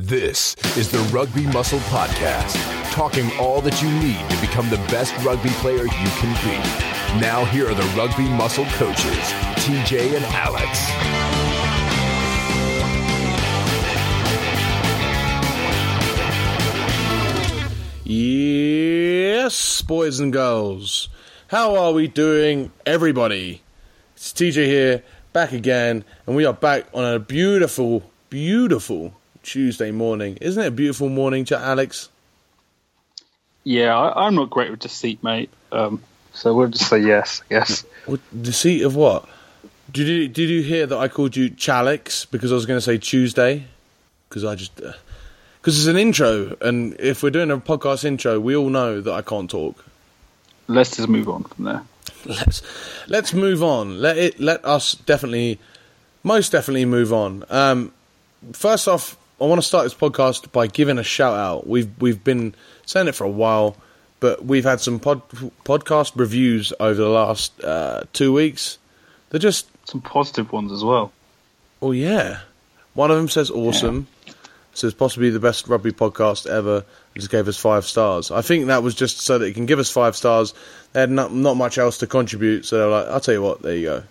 This is the Rugby Muscle Podcast, talking all that you need to become the best rugby player you can be. Now, here are the Rugby Muscle coaches, TJ and Alex. Yes, boys and girls. How are we doing, everybody? It's TJ here, back again, and we are back on a beautiful, beautiful Tuesday morning. Isn't it a beautiful morning, to Alex? Yeah, I, I'm not great with deceit, mate. Um, so we'll just say yes, yes. What, deceit of what? Did you did you hear that I called you Chalix because I was going to say Tuesday? Because I just because it's an intro, and if we're doing a podcast intro, we all know that I can't talk. Let's just move on from there. Let's let's move on. Let it let us definitely, most definitely move on. Um, first off, I want to start this podcast by giving a shout out. We've we've been saying it for a while, but we've had some pod, podcast reviews over the last uh, two weeks. They're just Some positive ones as well. oh yeah. One of them says awesome. Says possibly the best rugby podcast ever. Just gave us five stars. I think that was just so that it can give us five stars. They had not, not much else to contribute, so they're like, I'll tell you what, there you go.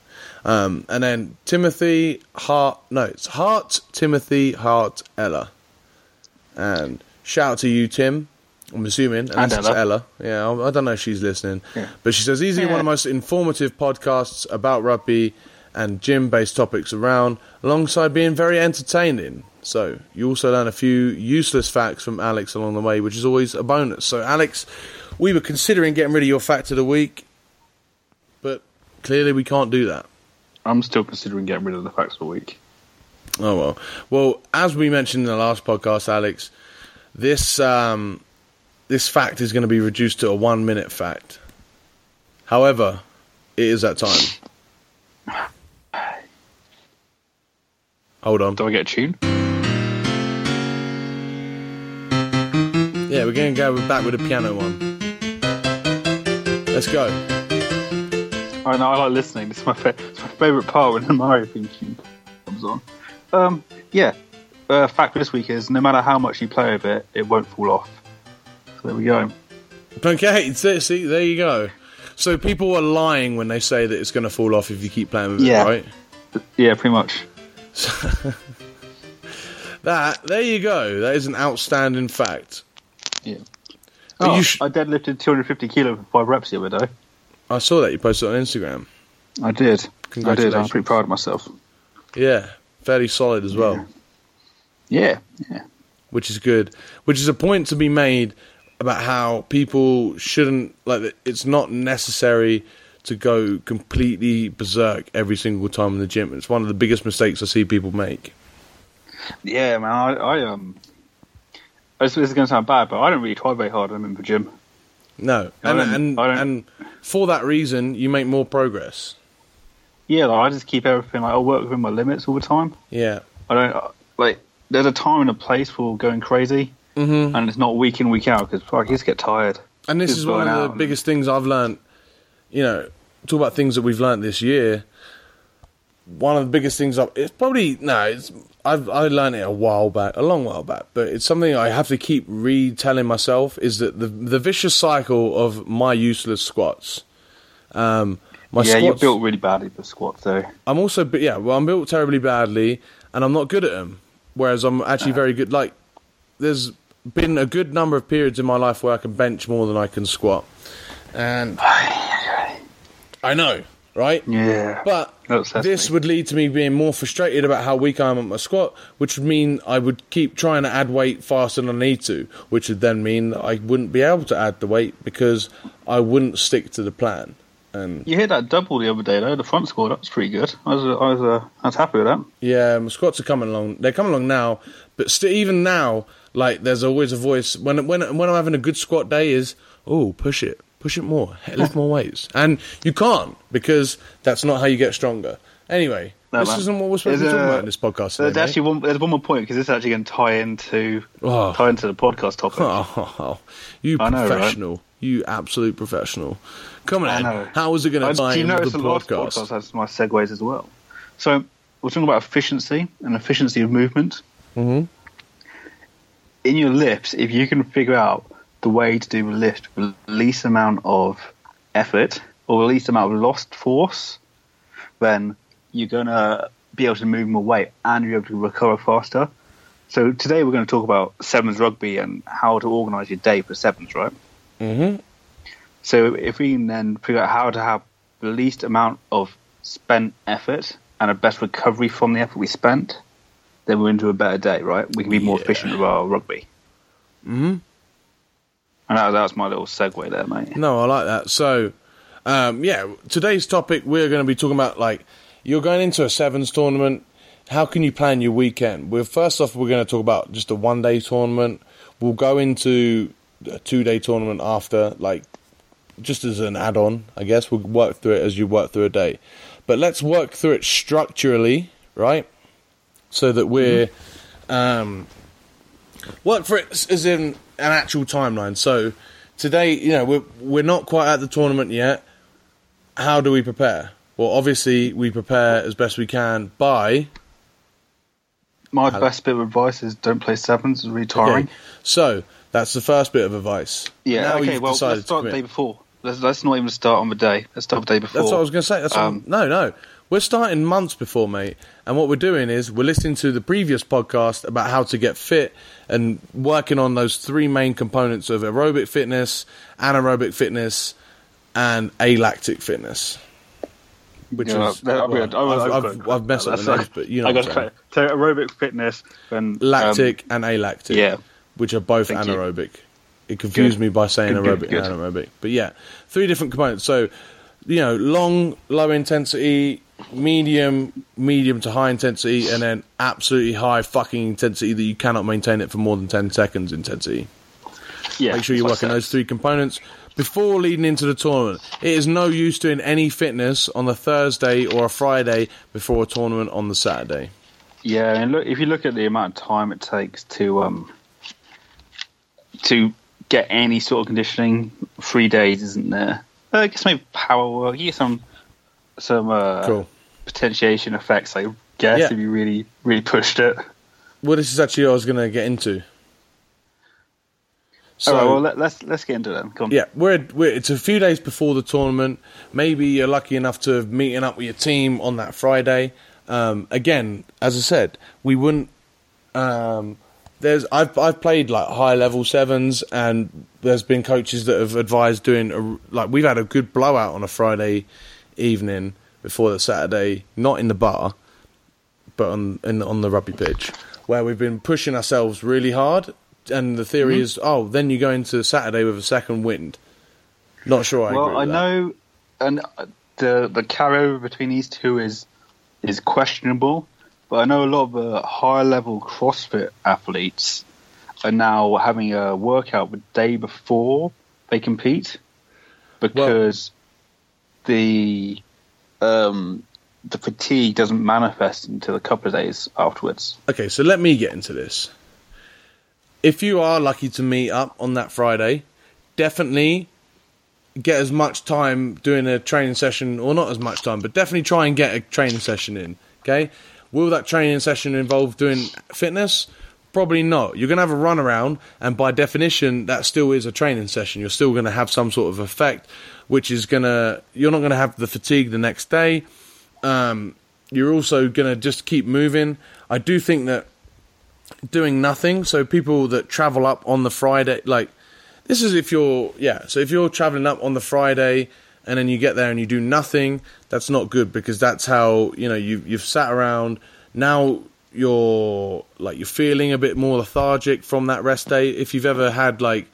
Um, and then Timothy Hart, no, it's Hart Timothy Hart Ella. And shout out to you, Tim. I'm assuming, it's Ella. Ella. Yeah, I I don't know if she's listening, Yeah. but she says easily one of the most informative podcasts about rugby and gym-based topics around, alongside being very entertaining. So you also learn a few useless facts from Alex along the way, which is always a bonus. So Alex, we were considering getting rid of your fact of the week, but clearly we can't do that. I'm still considering getting rid of the facts of the week. Oh well. Well, as we mentioned in the last podcast, Alex, this um, this fact is going to be reduced to a one minute fact. However, it is that time. Hold on. Do I get a tune? Yeah, we're going to go back with a piano one. Let's go. I know, I like listening. This is my, fa- it's my favourite part when the Mario theme tune comes on. Um, yeah, uh, fact for this week is no matter how much you play with it, it won't fall off. So there we go. Okay, see, see, there you go. So people are lying when they say that it's going to fall off if you keep playing with Yeah. it, right? Yeah, pretty much. That there you go. That is an outstanding fact. Yeah. Oh, sh- I deadlifted 250 kilo for five reps the other day. I saw that you posted on Instagram. I did. I did. I'm pretty proud of myself. Yeah, fairly solid as well. Yeah, yeah. which is good. Which is a point to be made about how people shouldn't like. It's not necessary to go completely berserk every single time in the gym. It's one of the biggest mistakes I see people make. Yeah, man. I, I um. This this is going to sound bad, but I don't really try very hard when I'm in the gym. No, and and, and for that reason, you make more progress. Yeah, like, I just keep everything like I work within my limits all the time. Yeah, I don't uh, like. There's a time and a place for going crazy, hmm and it's not week in week out because I just get tired. and this Just is one of the biggest things I've learned. You know, talk about things that we've learned this year. One of the biggest things I've it's probably no, it's I've I learned it a while back, a long while back, but it's something I have to keep retelling myself is that the the vicious cycle of my useless squats. Um, my yeah, you're built really badly for squats, though. I'm also, yeah, well, I'm built terribly badly, and I'm not good at them. Whereas I'm actually very good. Like, there's been a good number of periods in my life where I can bench more than I can squat, and I know, right? Yeah, But this would lead to me being more frustrated about how weak I am at my squat, which would mean I would keep trying to add weight faster than I need to, which would then mean that I wouldn't be able to add the weight because I wouldn't stick to the plan. And you hit that double the other day, though. The front squat that was pretty good. I was, I was, uh, I was happy with that. Yeah, my squats are coming along. They're coming along now, but st- even now, like there's always a voice when when when I'm having a good squat day is oh push it, push it more, lift more weights, and you can't because that's not how you get stronger. Anyway, No, this man. isn't what we're supposed to be talking a- about in this podcast. Today, There's Today, actually one. There's one more point because this is actually going to tie into Oh. tie into the podcast topic. Oh, you I know, right? professional, you absolute professional. Come on, how is it going to tie into notice the the podcast? podcast has my segues as well? So we're talking about efficiency and efficiency of movement. Mhm. in your lifts, if you can figure out the way to do a lift with the least amount of effort or the least amount of lost force, then you're gonna be able to move more weight and you're able to recover faster. So today we're going to talk about sevens rugby and how to organise your day for sevens, right? Mm-hmm. So if we can then figure out how to have the least amount of spent effort and a best recovery from the effort we spent, then we're into a better day, right? We can be more Yeah. efficient with our rugby. Mm-hmm. And that, that was my little segue there, mate. No, I like that. So, um, yeah, today's topic we're going to be talking about like you're going into a sevens tournament. How can you plan your weekend? Well, first off, we're going to talk about just a one day tournament. We'll go into a two day tournament after, like just as an add on, I guess. We'll work through it as you work through a day. But let's work through it structurally, right? So that we're um, work for it as in an actual timeline. So today, you know, we're we're not quite at the tournament yet. How do we prepare? Well, obviously, we prepare as best we can by. My best bit of advice is don't play sevens. It's really tiring. Okay, so that's the first bit of advice. Yeah. Now okay. Well, let's start the day before. Let's, let's not even start on the day. Let's start the day before. That's what I was going to say. That's Um, I'm- no, no. We're starting months before, mate. And what we're doing is we're listening to the previous podcast about how to get fit and working on those three main components of aerobic fitness, anaerobic fitness, and alactic fitness. Which Yeah, is I've well, I've- I've, I've I've, messed up the names, but you know I got saying. So aerobic fitness, and Lactic um, and alactic, yeah. which are both Thank you. anaerobic. It confused Good. me by saying Good, aerobic good. and anaerobic. But yeah, three different components. So, you know, long, low intensity, medium, medium to high intensity, and then absolutely high fucking intensity that you cannot maintain it for more than 10 seconds intensity. yeah, Make sure you're working those three components before leading into the tournament. It is no use doing any fitness on a Thursday or a Friday before a tournament on the Saturday. Yeah, and look, if you look at the amount of time it takes to um to get any sort of conditioning, three days isn't there. Uh, I guess maybe power work. You get some some uh, Cool. potentiation effects. I guess Yeah. if you really really pushed it. Well, this is actually what I was going to get into. So, All right, well let, let's let's get into them. Yeah, we're, we're it's a few days before the tournament. Maybe you're lucky enough to have meeting up with your team on that Friday. Um, again, as I said, we wouldn't. Um, there's I've I've played like high level sevens, and there's been coaches that have advised doing a, like we've had a good blowout on a Friday evening before the Saturday, not in the bar, but on in, on the rugby pitch, where we've been pushing ourselves really hard. And the theory Mm-hmm. is, oh, then you go into Saturday with a second wind. Not sure. I well, I that. know, and uh, the the carryover between these two is is questionable. But I know a lot of the high level CrossFit athletes are now having a workout the day before they compete because the um, the fatigue doesn't manifest until a couple of days afterwards. Okay, so let me get into this. If you are lucky to meet up on that Friday, definitely get as much time doing a training session, or not as much time, but definitely try and get a training session in. Okay, will that training session involve doing fitness? Probably not. You're going to have a run around, and by definition, that still is a training session. You're still going to have some sort of effect, which is going to, you're not going to have the fatigue the next day. Um, you're also going to just keep moving. I do think that doing nothing. So people that travel up on the Friday, like this is if you're yeah. So if you're traveling up on the Friday and then you get there and you do nothing, that's not good because that's how you know you you've sat around now. You're like you're feeling a bit more lethargic from that rest day. If you've ever had like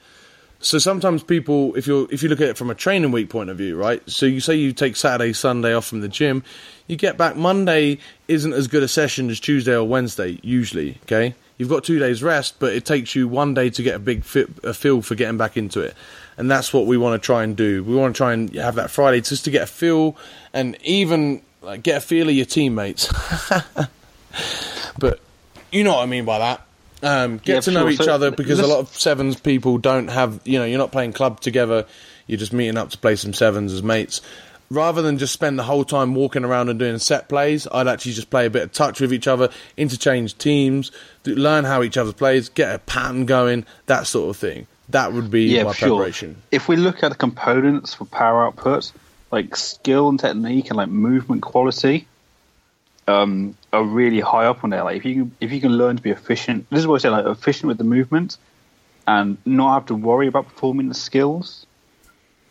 so sometimes people if you if you look at it from a training week point of view right? So you say you take saturday sunday off from the gym you get back monday isn't as good a session as tuesday or wednesday usually okay? You've got two days rest but it takes you one day to get a big fit, a feel for getting back into it. And that's what we want to try and do. We want to try and have that friday just to get a feel and even like, get a feel of your teammates but you know what i mean by that um, get Yeah, to know sure. each So, other because a lot of sevens people don't have you know you're not playing club together you're just meeting up to play some sevens as mates rather than just spend the whole time walking around and doing set plays, I'd actually just play a bit of touch with each other, interchange teams, do- learn how each other plays, get a pattern going, that sort of thing. That would be Yeah, my sure. preparation. If we look at the components for power output, like skill and technique and like movement quality, um, are really high up on there. Like if you can, if you can learn to be efficient, this is what I say, like efficient with the movement, and not have to worry about performing the skills,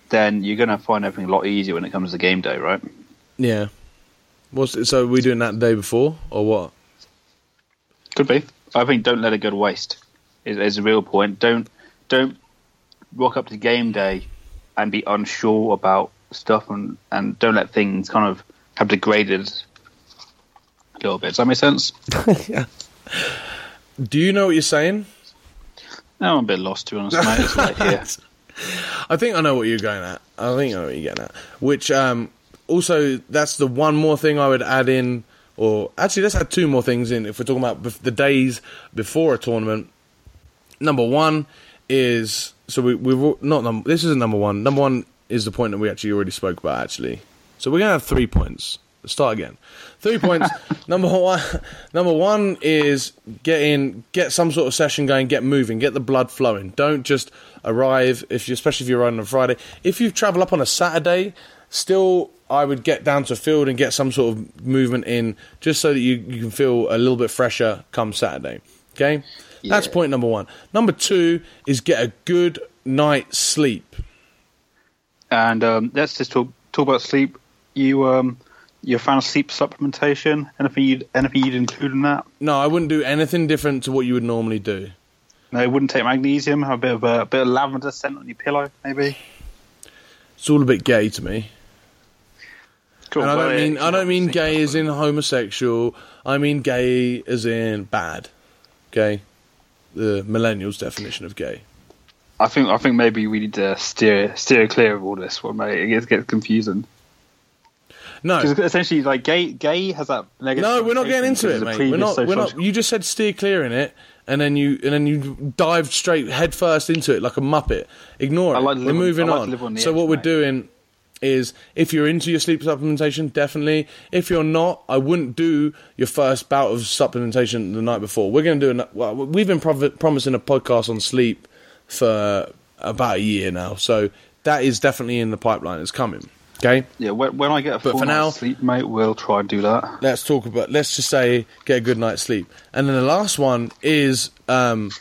then you're gonna find everything a lot easier when it comes to game day, right? Yeah. What's it, so? Are we doing that the day before or what? Could be. I think don't let it go to waste. Is, is a real point. Don't don't rock up to game day and be unsure about stuff, and and don't let things kind of have degraded a little bit. Does that make sense? Do you know what you're saying? No, I'm a bit lost to be honest, mate. It's late here. I think I know what you're going at. I think I know what you're getting at. Which um, also that's the one more thing I would add in, or actually let's add two more things in. If we're talking about the days before a tournament, number one is so we we've not this isn't number one. Number one is the point that we actually already spoke about actually. So we're gonna have three points. Start again. Three points. number one. Number one is get in, get some sort of session going, get moving, get the blood flowing. Don't just arrive if you, especially if you're riding on Friday. If you travel up on a Saturday, still I would get down to field and get some sort of movement in, just so that you, you can feel a little bit fresher come Saturday. Okay, yeah. that's point number one. Number two is get a good night's sleep. And um, let's just talk talk about sleep. You um, you final sleep supplementation? Anything you'd anything you'd include in that? No, I wouldn't do anything different to what you would normally do. No, you wouldn't take magnesium. Have a bit of a, bit of lavender scent on your pillow, maybe. It's all a bit gay to me. Cool. And I don't mean I don't mean gay as in homosexual. I mean gay as in bad. Gay, the millennials' definition of gay. I think I think maybe we need to steer steer clear of all this one, mate. It gets, gets confusing. No, Because essentially, like gay, gay has that negative. no, we're not getting into it, mate. We're not. We're not. You just said steer clear in it, and then you and then you dived straight head first into it like a muppet. Ignore it. I like to we're moving like on. on so edge, what we're mate. doing is, if you're into your sleep supplementation, definitely. If you're not, I wouldn't do your first bout of supplementation the night before. We're going to do. An, well, we've been prov- promising a podcast on sleep for about a year now, so that is definitely in the pipeline. It's coming. Okay. Yeah, when, when I get a But full for night's now- sleep, mate, we'll try and do that. let's talk about let's just say get a good night's sleep and then the last one is um,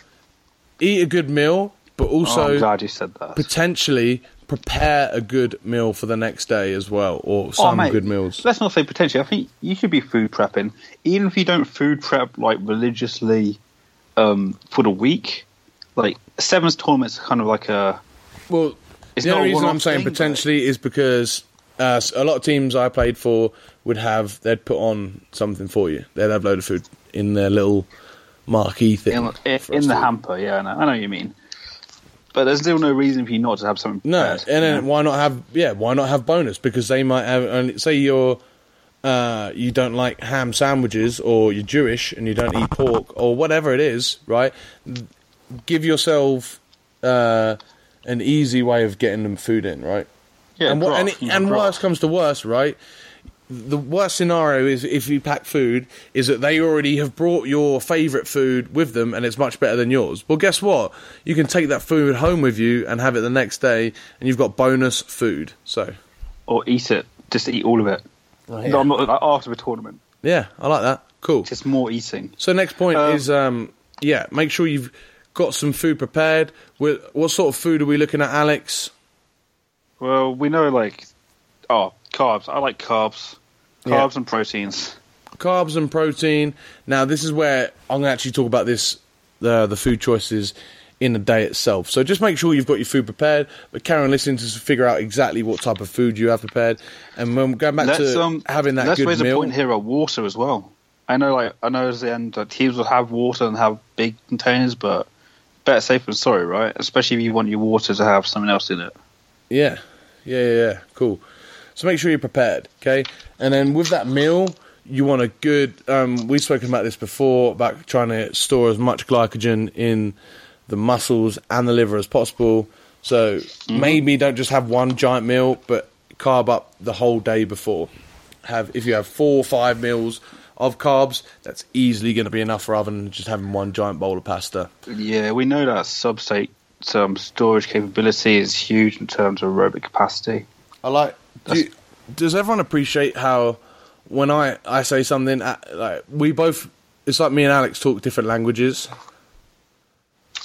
eat a good meal but Oh, I'm also glad you said that. potentially prepare a good meal for the next day as well or Oh, some mate, good meals Let's not say potentially. I think you should be food prepping, even if you don't food prep like religiously um, for the week. Like sevens tournaments, kind of like a well It's the only reason i'm saying thing, potentially is because uh, a lot of teams i played for would have they'd put on something for you they'd have a load of food in their little marquee thing in, in, for us in the hamper. Yeah, I know, I know what you mean. But there's still no reason for you not to have something. No, and then know? why not have yeah? Why not have bonus? Because they might have only say you're uh, you don't like ham sandwiches or you're Jewish and you don't eat pork or whatever it is, right? Give yourself uh, an easy way of getting them food in, right? yeah, and what, and, it- and worst comes to worst, right? The worst scenario is if you pack food is that they already have brought your favourite food with them and it's much better than yours. Well, guess what? You can take that food home with you and have it the next day, and you've got bonus food. So, or eat it. Just eat all of it. No, I'm not, like, after the tournament. yeah, I like that. Cool. Just more eating. So next point Um, is um, yeah, make sure you've got some food prepared. we what sort of food are we looking at, Alex? Well, we know like oh carbs. I like carbs, Yeah. carbs and proteins. carbs and protein. Now, this is where I'm going to actually talk about this, the the food choices in the day itself. So just make sure you've got your food prepared, but carry on listening to figure out exactly what type of food you have prepared. And when going back Let's to um having that let's good raise a point here about water as well. I know like I know at the end that teams will have water and have big containers, but better safe than sorry, right? Especially if you want your water to have something else in it. Yeah, yeah, yeah, yeah. Cool. So make sure you're prepared, okay? And then with that meal, you want a good. Um, we've spoken about this before about trying to store as much glycogen in the muscles and the liver as possible. So maybe don't just have one giant meal, but carb up the whole day before. Have if you have four or five meals of carbs, that's easily going to be enough rather than just having one giant bowl of pasta. Yeah, we know that substrate um, storage capability is huge in terms of aerobic capacity. I like. Do you, does everyone appreciate how when I, I say something uh, like we both? It's like me and Alex talk different languages.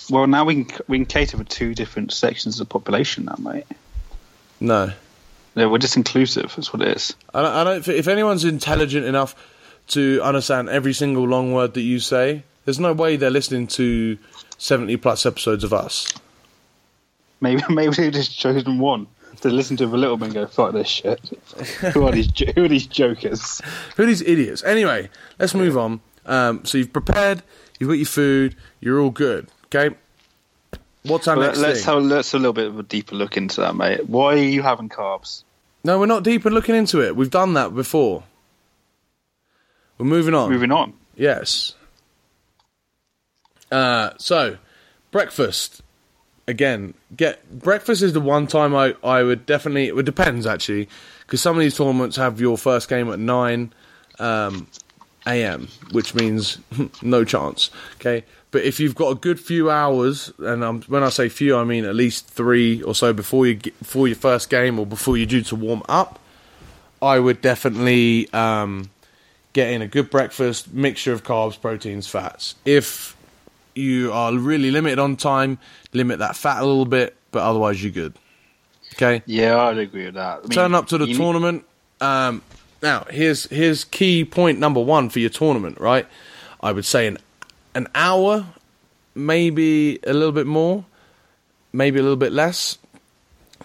Well, now we can we can cater for two different sections of the population now, mate. No, Yeah, we're just inclusive. That's what it is. I don't, I don't. If anyone's intelligent enough to understand every single long word that you say, there's no way they're listening to seventy plus episodes of us. Maybe maybe they've just chosen one to listen to a little bit and go, "Fuck this shit." who are these Who are these jokers? Who are these idiots? Anyway, let's move on. Um, so you've prepared, you've got your food, you're all good. Okay. What's our Well, next let's thing? have let's have a little bit of a deeper look into that, mate. Why are you having carbs? no, we're not deep in looking into it. We've done that before. We're moving on. Moving on. Yes. Uh, so, breakfast. Again, get breakfast is the one time I, I would definitely. It depends actually, because some of these tournaments have your first game at nine um, a.m., which means no chance. Okay, but if you've got a good few hours, and um, when I say few, I mean at least three or so before you get, before your first game or before you're due to warm up, I would definitely um, get in a good breakfast, mixture of carbs, proteins, fats. If you are really limited on time, limit that fat a little bit, but otherwise you're good. Okay, Yeah, I'd agree with that. I mean, turn up to the tournament. Um, now, here's here's key point number one for your tournament. Right, I would say an an hour, maybe a little bit more, maybe a little bit less,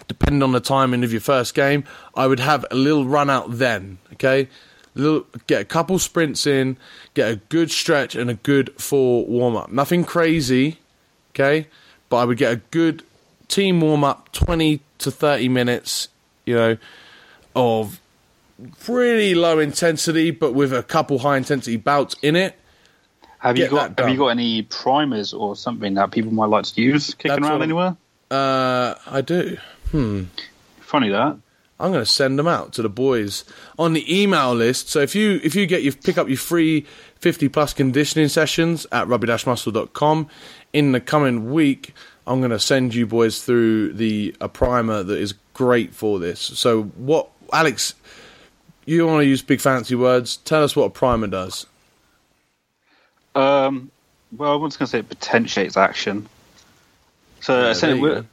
depending on the timing of your first game. I would have a little run out then. Okay, little, get a couple sprints in, get a good stretch and a good full warm up. Nothing crazy, okay, but I would get a good team warm up, twenty to thirty minutes. You know, of pretty low intensity, but with a couple high intensity bouts in it. Have you got Have you got any primers or something that people might like to use kicking That's around anywhere? Uh, I do. Hmm. Funny that. I'm going to send them out to the boys on the email list. So if you if you get your pick up your free 50 plus conditioning sessions at rugby-muscle.com in the coming week, I'm going to send you boys through the a primer that is great for this. So what Alex, you want to use big fancy words? Tell us what a primer does. Um, well, I was going to say it potentiates action. So, Yeah, essentially, there you we're- go.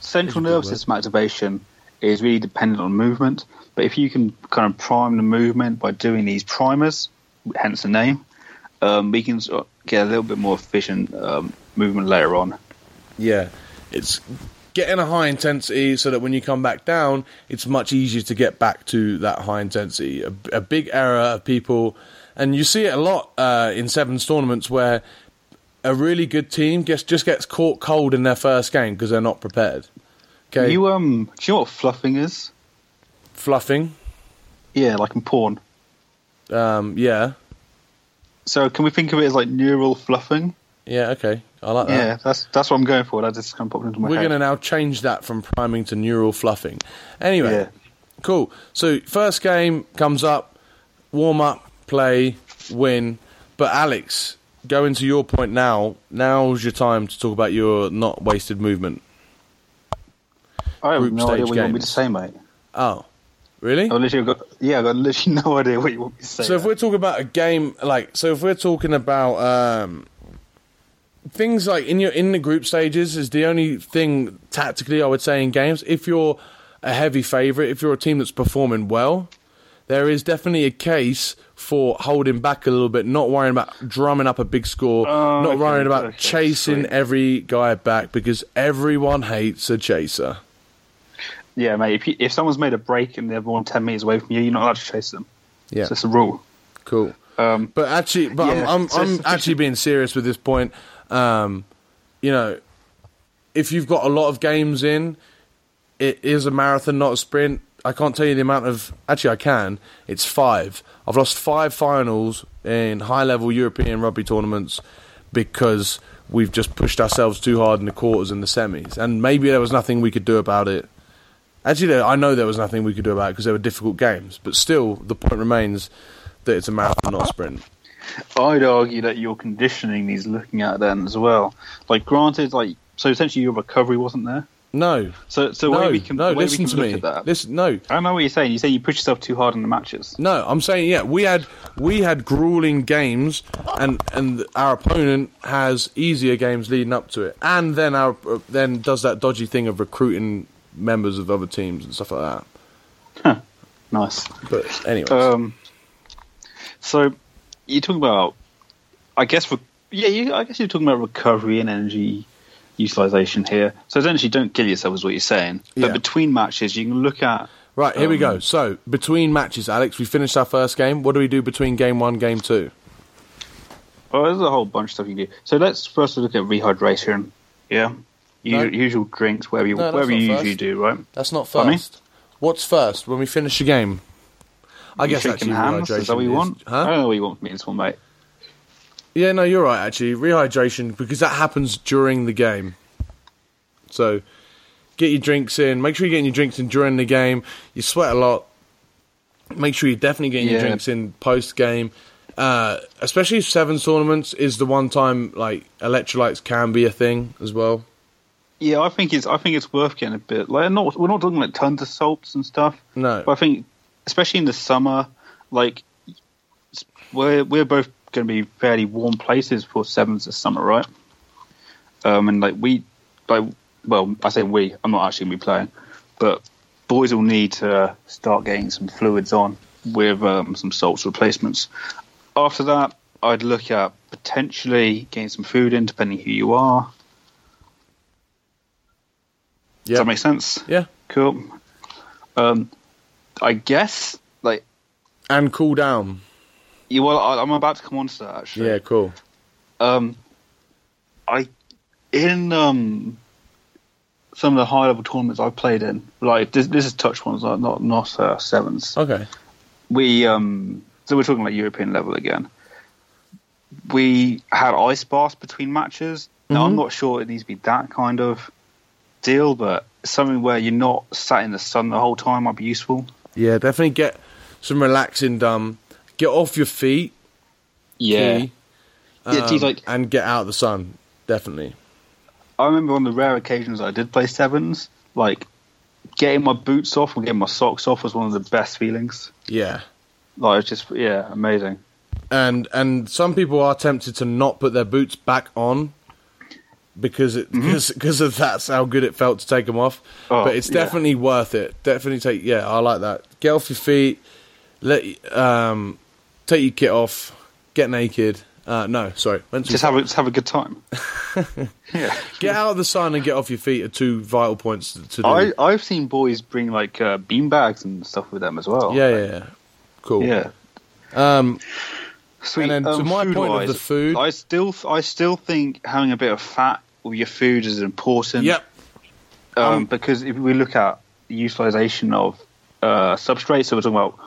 central There's a good nervous system activation is really dependent on movement. But if you can kind of prime the movement by doing these primers, hence the name, um, we can sort of get a little bit more efficient um, movement later on. Yeah, it's getting a high intensity so that when you come back down, it's much easier to get back to that high intensity. A, a big error of people, and you see it a lot uh, in sevens tournaments where a really good team gets just gets caught cold in their first game because they're not prepared. Okay, You um, do you know what fluffing is? fluffing. Yeah, like in porn. Um, yeah, So can we think of it as like neural fluffing? yeah, okay, I like that. Yeah, that's that's what I'm going for. That just kind of popped into my head. We're head. going to now change that from priming to neural fluffing. Anyway, Yeah. cool. So first game comes up, warm up, play, win. But Alex, going to your point now. Now's your time to talk about your not wasted movement. I have group no idea stage what you want me to say, mate. Oh, really? I literally got yeah, I've got literally no idea what you want me to say. So if we're talking about a game, like, so if we're talking about um, things like in your in the group stages is the only thing tactically I would say in games. If you're a heavy favourite, if you're a team that's performing well, there is definitely a case for holding back a little bit, not worrying about drumming up a big score, Oh, not okay, worrying about okay, chasing sweet. every guy back because everyone hates a chaser. Yeah, mate. If, you, if someone's made a break and they're more than ten meters away from you, you're not allowed to chase them. Yeah, So it's a rule. cool. Um, But actually, but Yeah, I'm, I'm, so I'm actually being serious with this point. Um, you know, if you've got a lot of games in, it is a marathon, not a sprint. I can't tell you the amount of. Actually, I can. It's five. I've lost five finals in high-level European rugby tournaments because we've just pushed ourselves too hard in the quarters and the semis, and maybe there was nothing we could do about it. Actually, I know there was nothing we could do about it because they were difficult games, but still, the point remains that it's a marathon, not a sprint. I'd argue that your conditioning needs looking at then as well. Like, granted, like so essentially your recovery wasn't there. No, So, so no, way we can, no. way Listen we to can me. look at that. Listen, no, I know what you're saying. You say you push yourself too hard in the matches. No, I'm saying yeah, we had we had grueling games, and and our opponent has easier games leading up to it, and then our uh, then does that dodgy thing of recruiting members of other teams and stuff like that. Nice. But anyway, Um, so you're talking about, I guess, re- yeah, you, I guess you're talking about recovery and energy utilization here. So essentially, don't kill yourself is what you're saying. But Yeah. between matches, you can look at. right here we um, go. So between matches, Alex, we finished our first game. What do we do between game one, game two? Oh, there's a whole bunch of stuff you can do. So let's first look at rehydration. Yeah, No. usual drinks, wherever you No, wherever you usually do, right? That's not first. What's first when we finish the game? I guess Shaking actually hands. Is that what you rehydration want? is- I huh? don't know what you want from me this one, mate. Yeah, no, you're right. Actually, rehydration because that happens during the game. So, get your drinks in. Make sure you're getting your drinks in during the game. You sweat a lot. Make sure you're definitely getting your drinks in post game. Uh, especially sevens tournaments is the one time like electrolytes can be a thing as well. Yeah, I think it's I think it's worth getting a bit. Like, not we're not talking like tons of salts and stuff. No, But I think, especially in the summer, like we're we're both going to be fairly warm places for sevens this summer, right? Um, and like we, like well, I say we. I'm not actually going to be playing, but boys will need to start getting some fluids on with um, some salts replacements. After that, I'd look at potentially getting some food in, depending who you are. Does that make sense? yeah, Cool. Um, I guess like and cool down. Yeah, well, I, I'm about to come on to that actually. Yeah, cool. Um, I in um some of the high level tournaments I've played in, like this, this is touch ones, not not, not uh, sevens. Okay, We um, so we're talking like European level again. We had ice baths between matches. Now I'm Mhm. not sure it needs to be that kind of deal, but something where you're not sat in the sun the whole time might be useful. yeah, definitely get some relaxing done. Get off your feet. key, Yeah, you um, like- and get out of the sun. Definitely. I remember on the rare occasions I did play sevens, like getting my boots off or getting my socks off was one of the best feelings. Yeah. Like it's just yeah, amazing. and and some people are tempted to not put their boots back on because it Mm-hmm. because because of that's how good it felt to take them off. Oh, but it's yeah. definitely worth it. Definitely take yeah, I like that. Get off your feet. Let um take your kit off. Get naked. Uh, no, sorry. Just have a, just have a good time. yeah, Get out of the sun and get off your feet are two vital points to, to do. I I've seen boys bring like uh, bean bags and stuff with them as well. yeah, yeah, yeah. Cool. yeah. Um, Sweet. And then to Um, my point of the food- I still I still think having a bit of fat with your food is important. yep. um, Um, because if we look at the utilization of uh, substrates, so we're talking about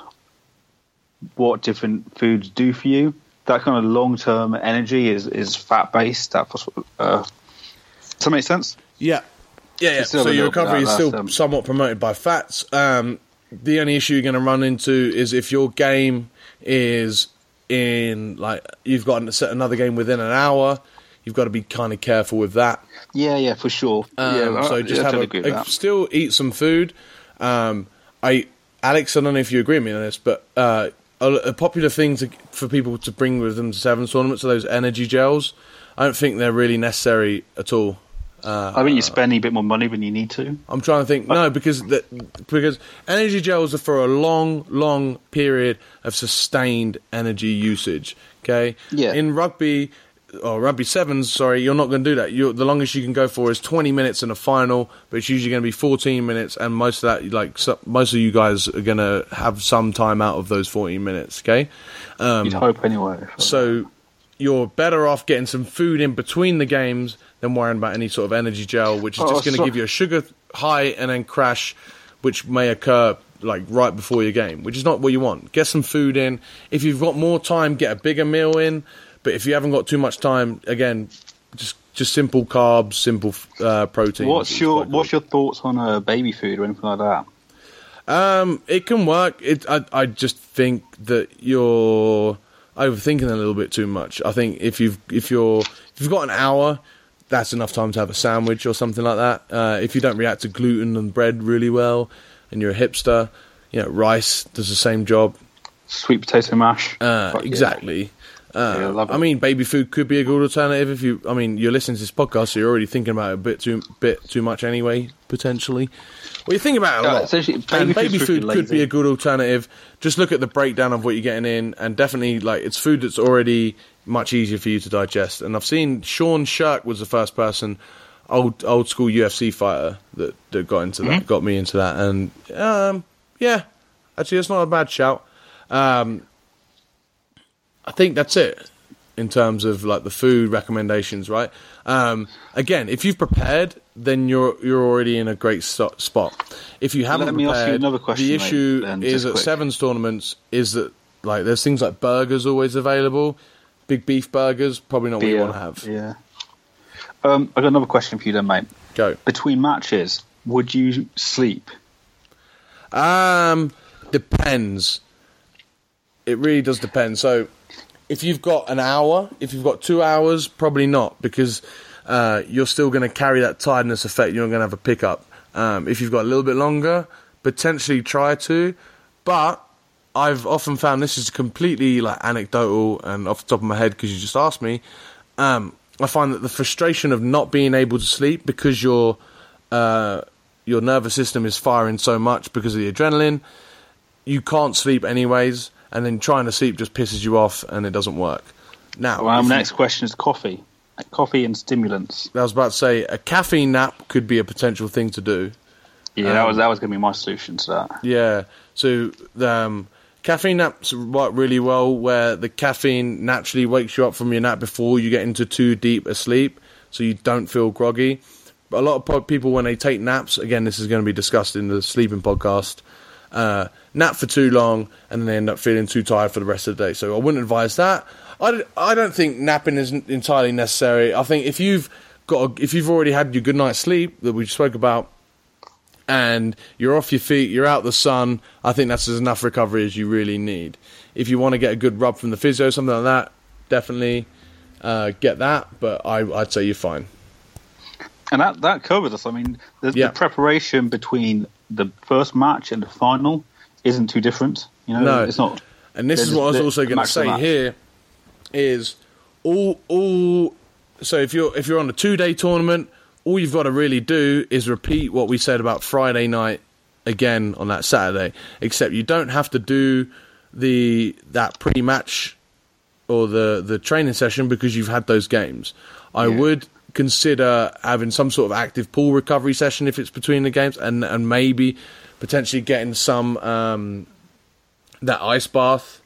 what different foods do for you. That kind of long term energy is, is fat based. That uh, does that make sense? Yeah, yeah, yeah. So your recovery is still um, somewhat promoted by fats. Um, the only issue you're going to run into is if your game is in like you've got an- another game within an hour. You've got to be kind of careful with that. Yeah, yeah, for sure. Um, yeah, so just have totally a, agree with a- that. still eat some food. Um, I Alex, I don't know if you agree with me on this, but uh, a, a popular thing to, for people to bring with them to sevens tournaments are those energy gels. I don't think they're really necessary at all. Uh, I think you're spending a bit more money than you need to. I'm trying to think. No, because the, because energy gels are for a long, long period of sustained energy usage. Okay. Yeah. In rugby or rugby sevens, sorry, you're not going to do that. You're, the longest you can go for is 20 minutes in a final, but it's usually going to be 14 minutes, and most of that, like so, most of you guys, are going to have some time out of those 14 minutes. Okay. Um, You'd hope anyway. so you're better off getting some food in between the games than worrying about any sort of energy gel, which is Oh, just going to so- give you a sugar high and then crash, which may occur like right before your game, which is not what you want. Get some food in. If you've got more time, get a bigger meal in. But if you haven't got too much time, again, just just simple carbs, simple uh, protein. What's your What's your thoughts on uh, baby food or anything like that? Um, it can work. It. I. I just think that you're overthinking a little bit too much. I think if you've if you're if you've got an hour, that's enough time to have a sandwich or something like that. Uh, if you don't react to gluten and bread really well, and you're a hipster, you know rice does the same job. Sweet potato mash. Uh, exactly. Uh, Yeah, I I mean, baby food could be a good alternative if you. I mean, you're listening to this podcast, so you're already thinking about it a bit too bit too much anyway, potentially. Well, you think about it a lot. essentially, baby baby food could be a good alternative. Just look at the breakdown of what you're getting in, and definitely like it's food that's already much easier for you to digest. And I've seen Sean Sherk was the first person, old old school UFC fighter that that got into that, got me into that, and um, yeah, actually, it's not a bad shout. Um, I think that's it in terms of like the food recommendations, right? Um, again, if you've prepared, then you're you're already in a great spot. If you haven't Let me ask you another question, the mate, issue then, is at quick. sevens tournaments is that like there's things like burgers always available, big beef burgers, probably not what you want to have. Yeah. Um, I got another question for you then, mate. Go. Between matches, would you sleep? Um, depends. It really does depend. So, if you've got an hour, if you've got two hours, probably not because uh, you're still going to carry that tiredness effect. You're not going to have a pickup. Um, if you've got a little bit longer, potentially try to, but I've often found this is completely like anecdotal and off the top of my head because you just asked me. Um, I find that the frustration of not being able to sleep because your uh, your nervous system is firing so much because of the adrenaline, you can't sleep anyways, and then trying to sleep just pisses you off and it doesn't work. Now, Well, if my you- next question is coffee. Coffee and stimulants. I was about to say a caffeine nap could be a potential thing to do. Yeah, that Um, was that was going to be my solution to that. Yeah. So the um, caffeine naps work really well, where the caffeine naturally wakes you up from your nap before you get into too deep a sleep, so you don't feel groggy. But a lot of people, when they take naps, again, this is going to be discussed in the sleeping podcast. Uh, nap for too long, and then they end up feeling too tired for the rest of the day. So I wouldn't advise that. I, I don't think napping is entirely necessary. I think if you've got a, if you've already had your good night's sleep that we spoke about, and you're off your feet, you're out the sun, I think that's as enough recovery as you really need. If you want to get a good rub from the physio, something like that, definitely uh, get that. But I, I'd say you're fine. And that that covers us. I mean, the, Yeah. the preparation between the first match and the final isn't too different. You know, No. it's not. And this is what I was also going to say here is all all. So if you're if you're on a two day tournament, all you've got to really do is repeat what we said about Friday night again on that Saturday. Except you don't have to do the that pre match or the the training session because you've had those games. I Yeah. would consider having some sort of active pool recovery session if it's between the games, and and maybe potentially getting some um, that ice bath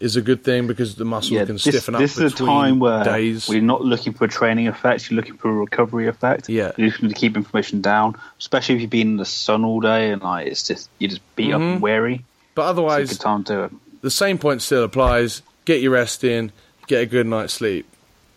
is a good thing because the muscle Yeah, can this, stiffen up this is a time where days. we're not looking for a training effect. You're looking for a recovery effect. Yeah. you're looking to keep information down, especially if you've been in the sun all day and like it's just you're just beat up Mm-hmm. and weary. but It's otherwise, good time to do it. the same point still applies. Get your rest in, get a good night's sleep.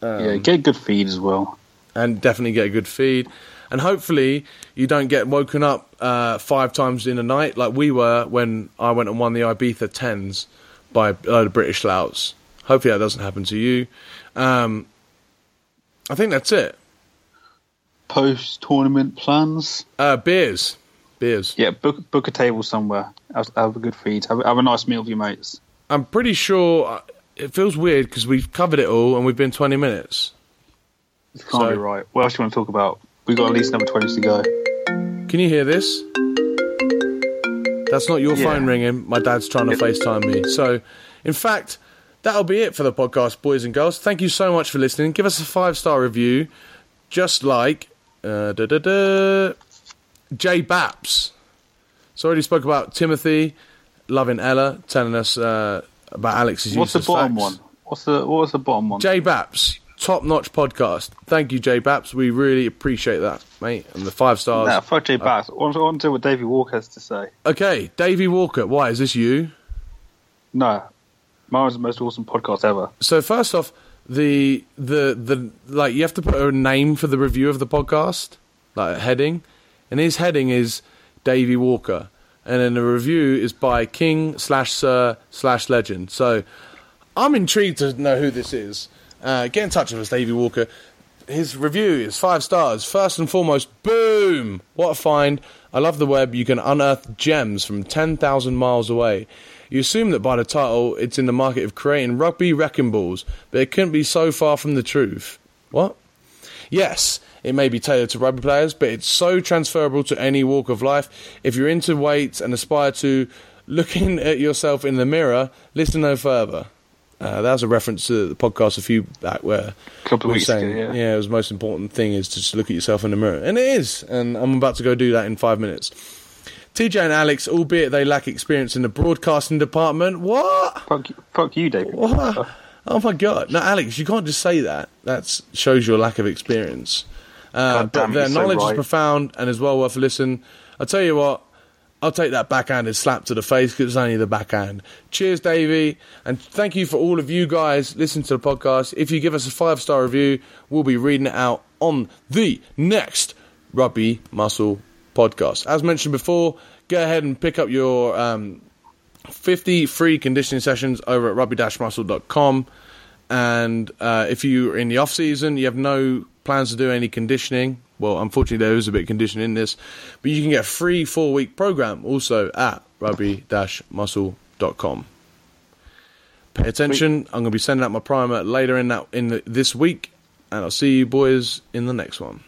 yeah, get a good feed as well. and definitely get a good feed. And hopefully, you don't get woken up uh, five times in a night like we were when I went and won the Ibiza tens by a load of British louts. Hopefully, that doesn't happen to you. Um, I think that's it. Post tournament plans. Uh, beers, beers. Yeah, book book a table somewhere. Have, have a good feed. Have, have a nice meal with your mates. I'm pretty sure uh, it feels weird because we've covered it all and we've been 20 minutes. It can't So- be right. What else do you want to talk about? We've got at least another 20 to go. Can you hear this? That's not your Yeah. phone ringing. My dad's trying to FaceTime me. So, in fact, that'll be it for the podcast, boys and girls. Thank you so much for listening. Give us a five star review, just like uh, da, da, da, Jay Baps. So, I already spoke about Timothy, loving Ella, telling us uh, about Alex's What's the bottom facts. one? What's the what was the bottom one? Jay Baps, top notch podcast. Thank you, Jay Baps. We really appreciate that, mate. And the five stars. Nah, fuck Jay Bass. I uh, want, I want to hear what Davey Walker has to say. Okay, Davey Walker. Why is this you? No, mine was the most awesome podcast ever. So first off, the the the like you have to put a name for the review of the podcast, like a heading, and his heading is Davy Walker, and then the review is by King slash Sir slash Legend. So I'm intrigued to know who this is. Uh, get in touch with us, Davy Walker. His review is five stars. First and foremost, boom! What a find! I love the web. You can unearth gems from 10,000 miles away. You assume that by the title, it's in the market of creating rugby wrecking balls, but it couldn't be so far from the truth. What? Yes, it may be tailored to rugby players, but it's so transferable to any walk of life. If you're into weights and aspire to looking at yourself in the mirror, listen no further. Uh, that was a reference to the podcast a few back where A couple of we were weeks saying, ago, yeah. it was the most important thing is to just look at yourself in the mirror, and it is. And I'm about to go do that in five minutes. TJ and Alex, albeit they lack experience in the broadcasting department, what? Fuck, you- fuck you, David. What? Oh my god! No, Alex, you can't just say that. That shows your lack of experience. Uh, but their you're so knowledge is profound and is well worth a listen. I tell you what, I'll take that backhanded slap to the face because it's only the backhand. Cheers, Davey, and thank you for all of you guys listening to the podcast. If you give us a five star review, we'll be reading it out on the next Rugby Muscle podcast. As mentioned before, go ahead and pick up your um, 50 free conditioning sessions over at rugby-muscle.com. And uh, if you're in the off season, you have no plans to do any conditioning. Well, unfortunately, there is a bit of conditioning in this, but you can get a free four week program also at rugby-muscle.com. Pay attention. I'm going to be sending out my primer later in that in the, this week, and I'll see you boys in the next one.